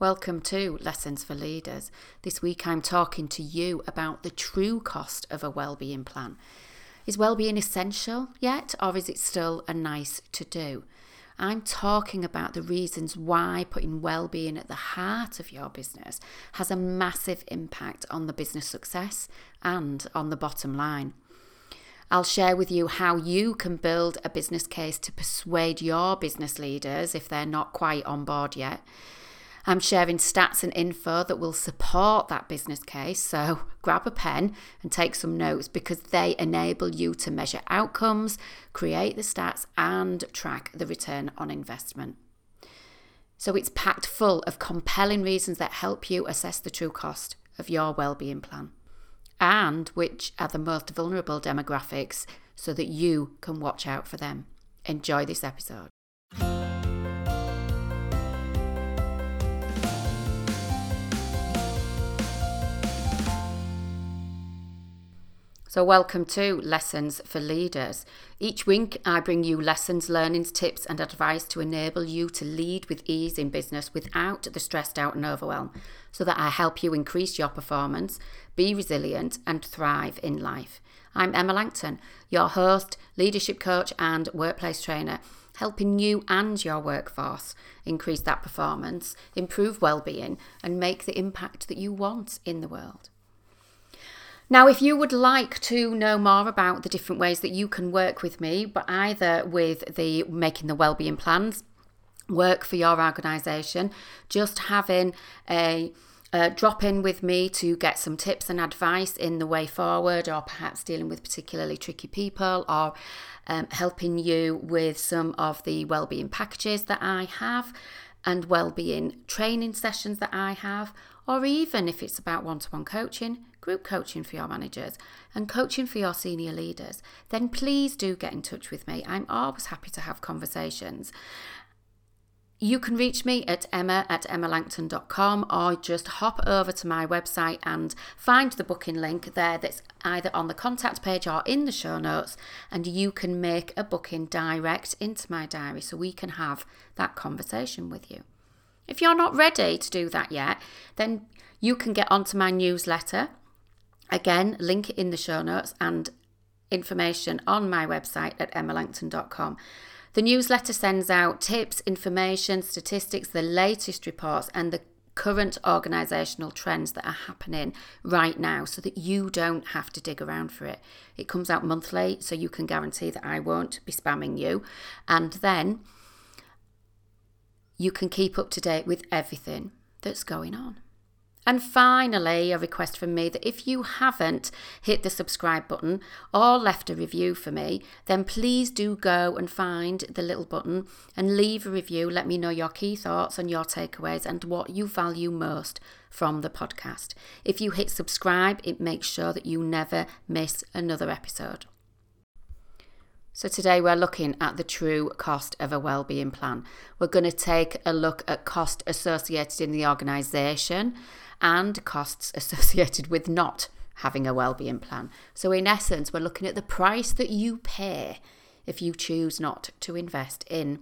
Welcome to Lessons for Leaders. This week I'm talking to you about the true cost of a well-being plan. Is well-being essential yet or is it still a nice to do? I'm talking about the reasons why putting well-being at the heart of your business has a massive impact on the business success and on the bottom line. I'll share with you how you can build a business case to persuade your business leaders if they're not quite on board yet I'm sharing stats and info that will support that business case. So grab a pen and take some notes because they enable you to measure outcomes, create the stats, and track the return on investment. So it's packed full of compelling reasons that help you assess the true cost of your well-being plan and which are the most vulnerable demographics so that you can watch out for them. Enjoy this episode. So, welcome to Lessons for Leaders. Each week, I bring you lessons, learnings, tips, and advice to enable you to lead with ease in business without the stressed out and overwhelm, so that I help you increase your performance, be resilient, and thrive in life. I'm Emma Langton, your host, leadership coach, and workplace trainer, helping you and your workforce increase that performance, improve well-being, and make the impact that you want in the world. Now, if you would like to know more about the different ways that you can work with me, but either with the making the wellbeing plans, work for your organisation, just having a uh, drop in with me to get some tips and advice in the way forward, or perhaps dealing with particularly tricky people, or um, helping you with some of the wellbeing packages that I have and wellbeing training sessions that I have, or even if it's about one to one coaching, group coaching for your managers, and coaching for your senior leaders, then please do get in touch with me. I'm always happy to have conversations. You can reach me at emma at emmalangton.com or just hop over to my website and find the booking link there that's either on the contact page or in the show notes, and you can make a booking direct into my diary so we can have that conversation with you. If you're not ready to do that yet, then you can get onto my newsletter Again, link in the show notes and information on my website at emmalangton.com. The newsletter sends out tips, information, statistics, the latest reports, and the current organisational trends that are happening right now so that you don't have to dig around for it. It comes out monthly, so you can guarantee that I won't be spamming you. And then you can keep up to date with everything that's going on. And finally, a request from me that if you haven't hit the subscribe button or left a review for me, then please do go and find the little button and leave a review. Let me know your key thoughts and your takeaways and what you value most from the podcast. If you hit subscribe, it makes sure that you never miss another episode. So, today we're looking at the true cost of a wellbeing plan. We're going to take a look at cost associated in the organisation and costs associated with not having a well-being plan. So in essence, we're looking at the price that you pay if you choose not to invest in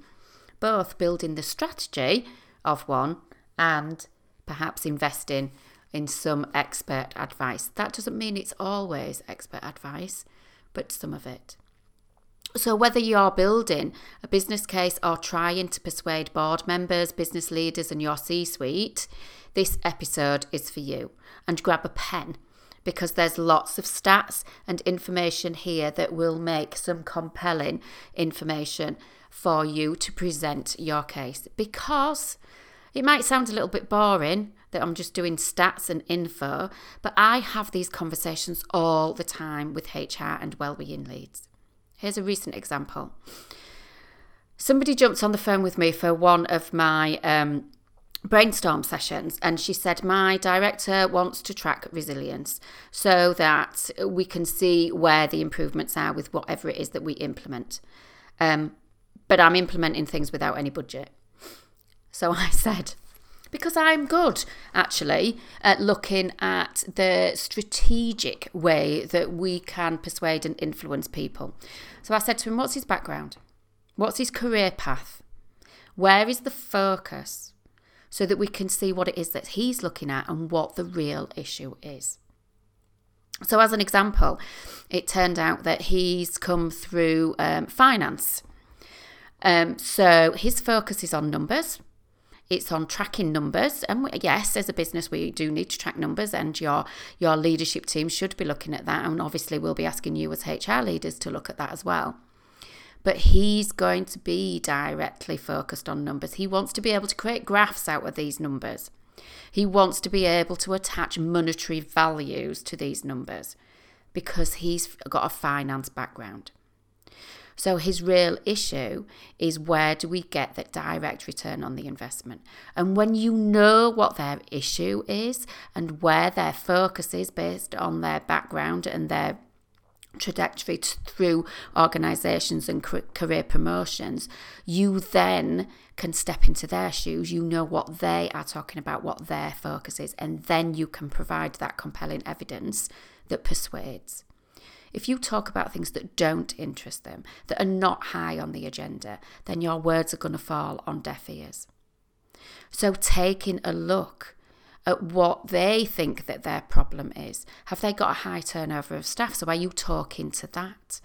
both building the strategy of one and perhaps investing in some expert advice. That doesn't mean it's always expert advice, but some of it. So, whether you're building a business case or trying to persuade board members, business leaders, and your C suite, this episode is for you. And grab a pen because there's lots of stats and information here that will make some compelling information for you to present your case. Because it might sound a little bit boring that I'm just doing stats and info, but I have these conversations all the time with HR and wellbeing leads. Here's a recent example. Somebody jumped on the phone with me for one of my um, brainstorm sessions and she said my director wants to track resilience so that we can see where the improvements are with whatever it is that we implement um, but i'm implementing things without any budget so i said because i'm good actually at looking at the strategic way that we can persuade and influence people so i said to him what's his background what's his career path where is the focus so that we can see what it is that he's looking at and what the real issue is. So, as an example, it turned out that he's come through um, finance. Um, so, his focus is on numbers. It's on tracking numbers, and yes, as a business, we do need to track numbers, and your your leadership team should be looking at that. And obviously, we'll be asking you as HR leaders to look at that as well but he's going to be directly focused on numbers. He wants to be able to create graphs out of these numbers. He wants to be able to attach monetary values to these numbers because he's got a finance background. So his real issue is where do we get that direct return on the investment? And when you know what their issue is and where their focus is based on their background and their trajectory through organizations and career promotions, you then can step into their shoes. You know what they are talking about, what their focus is, and then you can provide that compelling evidence that persuades. If you talk about things that don't interest them, that are not high on the agenda, then your words are going to fall on deaf ears. So, taking a look at what they think that their problem is. Have they got a high turnover of staff? So are you talking to that?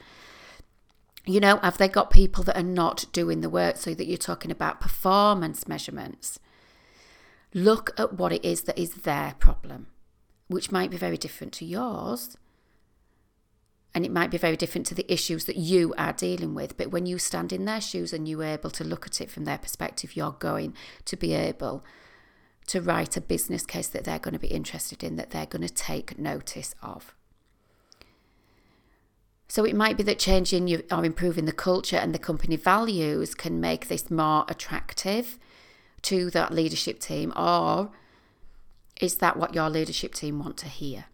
You know, have they got people that are not doing the work so that you're talking about performance measurements? Look at what it is that is their problem, which might be very different to yours. And it might be very different to the issues that you are dealing with. But when you stand in their shoes and you're able to look at it from their perspective, you're going to be able to write a business case that they're going to be interested in, that they're going to take notice of. So it might be that changing your, or improving the culture and the company values can make this more attractive to that leadership team, or is that what your leadership team want to hear?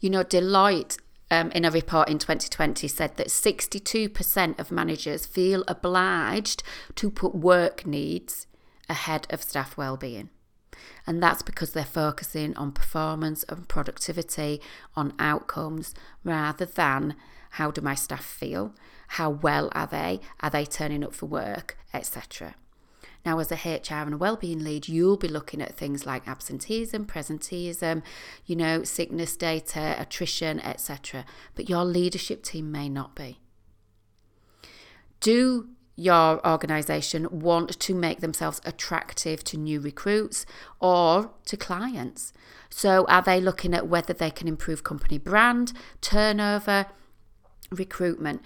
You know, Deloitte um, in a report in 2020 said that 62% of managers feel obliged to put work needs ahead of staff well-being. And that's because they're focusing on performance and productivity, on outcomes, rather than how do my staff feel? How well are they? Are they turning up for work? Etc. Now, as a HR and a wellbeing lead, you'll be looking at things like absenteeism, presenteeism, you know, sickness data, attrition, etc. But your leadership team may not be. Do your organisation want to make themselves attractive to new recruits or to clients. So, are they looking at whether they can improve company brand, turnover, recruitment?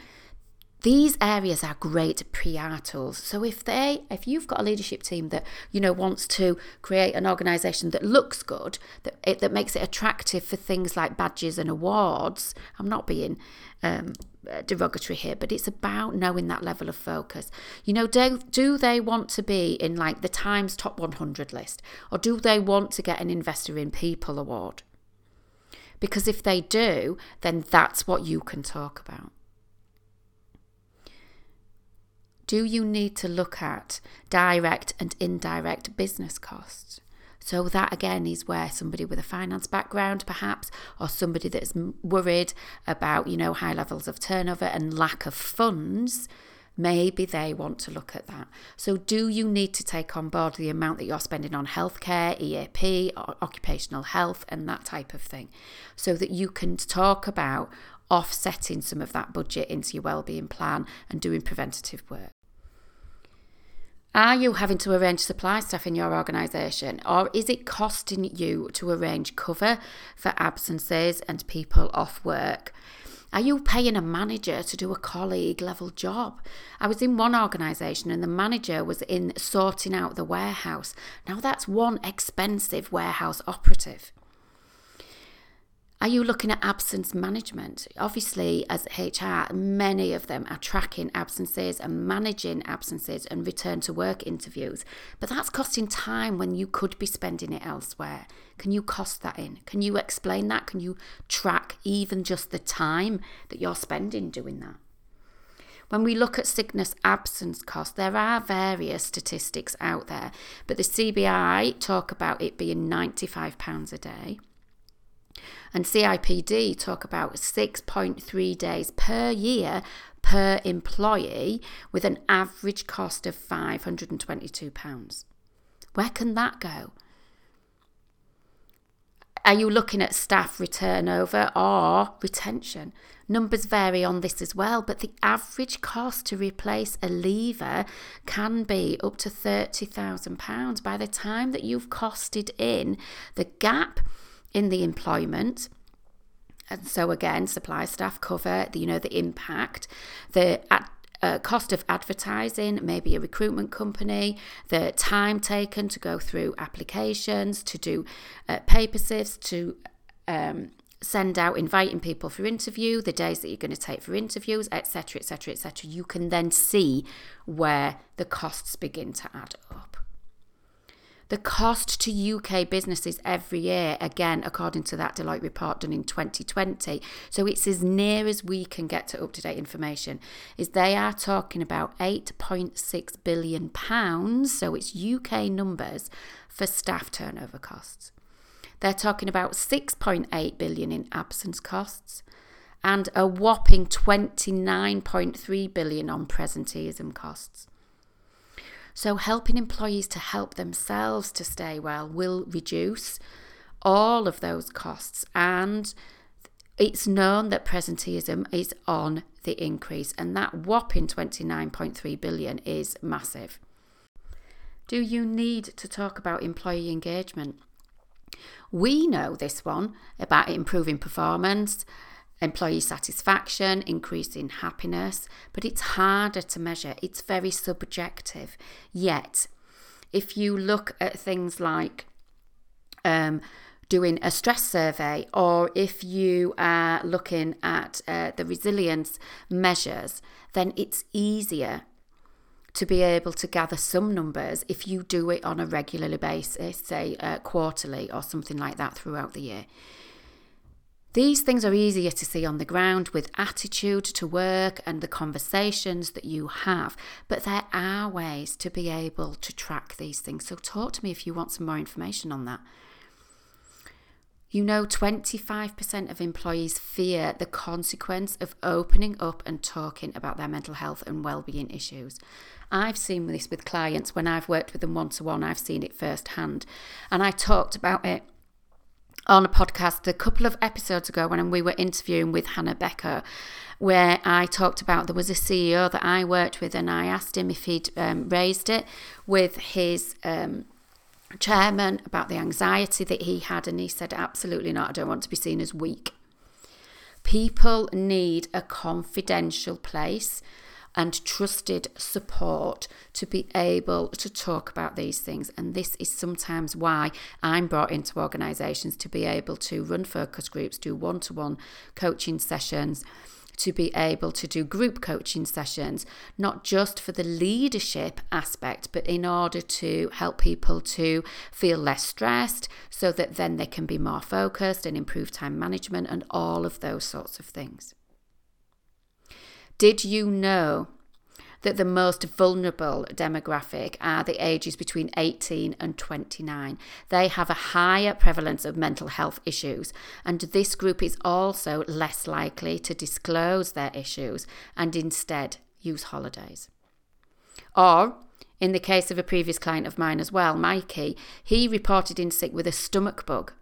These areas are great PR tools. So if they, if you've got a leadership team that you know wants to create an organisation that looks good, that it, that makes it attractive for things like badges and awards, I'm not being um, derogatory here, but it's about knowing that level of focus. You know, do do they want to be in like the Times Top 100 list, or do they want to get an Investor in People award? Because if they do, then that's what you can talk about. Do you need to look at direct and indirect business costs? So, that again is where somebody with a finance background, perhaps, or somebody that's worried about, you know, high levels of turnover and lack of funds, maybe they want to look at that. So, do you need to take on board the amount that you're spending on healthcare, EAP, occupational health, and that type of thing, so that you can talk about offsetting some of that budget into your wellbeing plan and doing preventative work? Are you having to arrange supply staff in your organisation, or is it costing you to arrange cover for absences and people off work? Are you paying a manager to do a colleague level job? I was in one organisation and the manager was in sorting out the warehouse. Now that's one expensive warehouse operative. Are you looking at absence management? Obviously, as HR, many of them are tracking absences and managing absences and return to work interviews. But that's costing time when you could be spending it elsewhere. Can you cost that in? Can you explain that? Can you track even just the time that you're spending doing that? When we look at sickness absence cost, there are various statistics out there, but the CBI talk about it being £95 a day. And CIPD talk about 6.3 days per year per employee with an average cost of £522. Where can that go? Are you looking at staff turnover or retention? Numbers vary on this as well, but the average cost to replace a leaver can be up to £30,000 by the time that you've costed in the gap in the employment. And so again, supply staff cover the, you know the impact, the uh, cost of advertising, maybe a recruitment company, the time taken to go through applications, to do uh, paper sifts, to um, send out inviting people for interview, the days that you're going to take for interviews, etc., etc., etc. You can then see where the costs begin to add up. The cost to UK businesses every year, again, according to that Deloitte report done in 2020, so it's as near as we can get to up to date information, is they are talking about £8.6 billion, so it's UK numbers for staff turnover costs. They're talking about 6.8 billion in absence costs and a whopping 29.3 billion on presenteeism costs. So, helping employees to help themselves to stay well will reduce all of those costs. And it's known that presenteeism is on the increase, and that whopping 29.3 billion is massive. Do you need to talk about employee engagement? We know this one about improving performance, employee satisfaction, increasing happiness, but it's harder to measure. It's very subjective. Yet, if you look at things like um, doing a stress survey, or if you are looking at uh, the resilience measures, then it's easier to be able to gather some numbers if you do it on a regular basis, say uh, quarterly or something like that throughout the year. These things are easier to see on the ground with attitude to work and the conversations that you have, but there are ways to be able to track these things. So, talk to me if you want some more information on that. You know, 25% of employees fear the consequence of opening up and talking about their mental health and well-being issues. I've seen this with clients when I've worked with them one to one, I've seen it firsthand. And I talked about it on a podcast a couple of episodes ago when we were interviewing with Hannah Becker, where I talked about there was a CEO that I worked with, and I asked him if he'd um, raised it with his. Um, chairman about the anxiety that he had, and he said, Absolutely not. I don't want to be seen as weak. People need a confidential place and trusted support to be able to talk about these things. And this is sometimes why I'm brought into organisations to be able to run focus groups, do one to one coaching sessions to be able to do group coaching sessions, not just for the leadership aspect, but in order to help people to feel less stressed so that then they can be more focused and improve time management and all of those sorts of things. Did you know that the most vulnerable demographic are the ages between 18 and 29? They have a higher prevalence of mental health issues, and this group is also less likely to disclose their issues and instead use holidays. Or, in the case of a previous client of mine as well, Mikey, he reported in sick with a stomach bug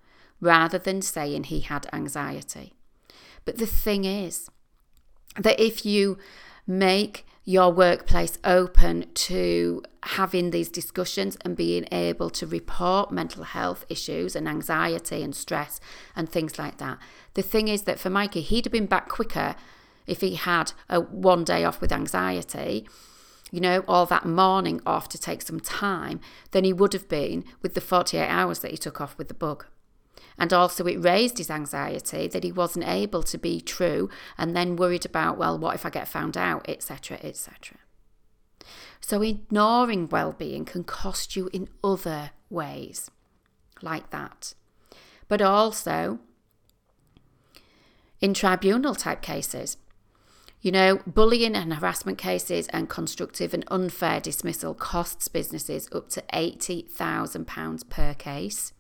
rather than saying he had anxiety. But the thing is, that if you make your workplace open to having these discussions and being able to report mental health issues and anxiety and stress and things like that. The thing is that for Mikey, he'd have been back quicker if he had a one day off with anxiety, you know, all that morning off to take some time, than he would have been with the 48 hours that he took off with the bug. And also, it raised his anxiety that he wasn't able to be true and then worried about, well, what if I get found out, etc., etc. So, ignoring well being can cost you in other ways, like that. But also in tribunal type cases. You know, bullying and harassment cases and constructive and unfair dismissal costs businesses up to £80,000 per case.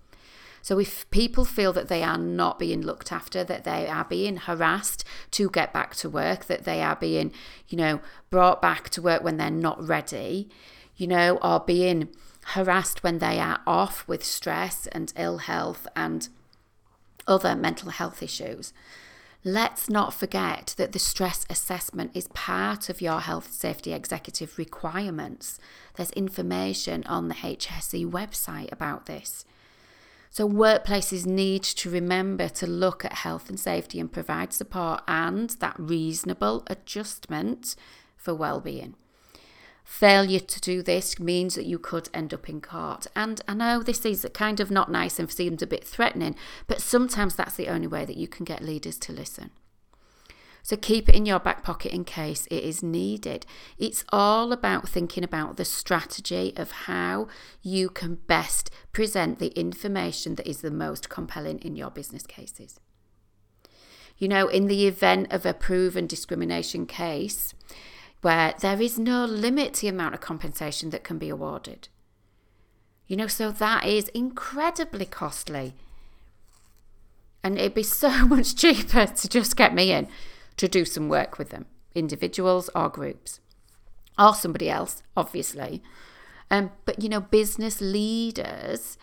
So if people feel that they are not being looked after, that they are being harassed to get back to work, that they are being, you know, brought back to work when they're not ready, you know, or being harassed when they are off with stress and ill health and other mental health issues. Let's not forget that the stress assessment is part of your health safety executive requirements. There's information on the HSE website about this. So, workplaces need to remember to look at health and safety and provide support and that reasonable adjustment for well-being. Failure to do this means that you could end up in court. And I know this is kind of not nice and seems a bit threatening, but sometimes that's the only way that you can get leaders to listen. So keep it in your back pocket in case it is needed. It's all about thinking about the strategy of how you can best present the information that is the most compelling in your business cases. You know, in the event of a proven discrimination case, where there is no limit to the amount of compensation that can be awarded. You know, so that is incredibly costly. And it'd be so much cheaper to just get me in to do some work with them, individuals or groups, or somebody else, obviously. Um, but, you know, business leaders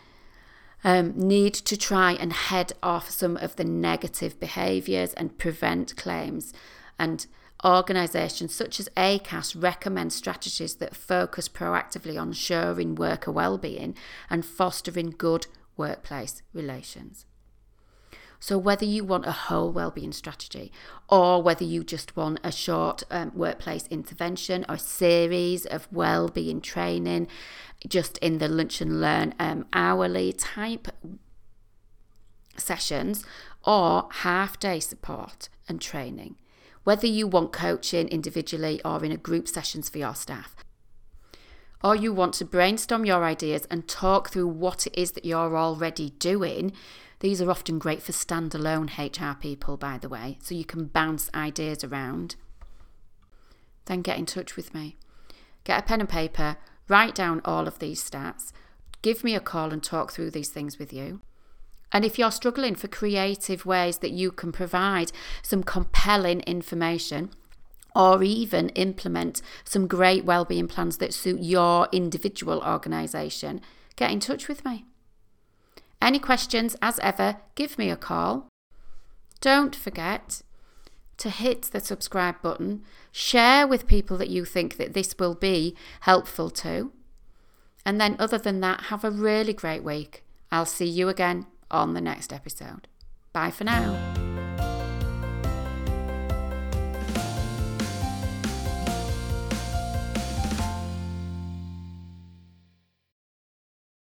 um, need to try and head off some of the negative behaviours and prevent claims and Organisations such as ACAS recommend strategies that focus proactively on ensuring worker well-being and fostering good workplace relations. So, whether you want a whole wellbeing strategy or whether you just want a short um, workplace intervention or series of wellbeing training, just in the lunch and learn um, hourly type sessions or half day support and training, whether you want coaching individually or in a group sessions for your staff. Or you want to brainstorm your ideas and talk through what it is that you're already doing. These are often great for standalone HR people, by the way, so you can bounce ideas around. Then get in touch with me. Get a pen and paper, write down all of these stats, give me a call and talk through these things with you. And if you're struggling for creative ways that you can provide some compelling information, or even implement some great wellbeing plans that suit your individual organisation, get in touch with me. Any questions, as ever, give me a call. Don't forget to hit the subscribe button, share with people that you think that this will be helpful to. And then, other than that, have a really great week. I'll see you again on the next episode. Bye for now.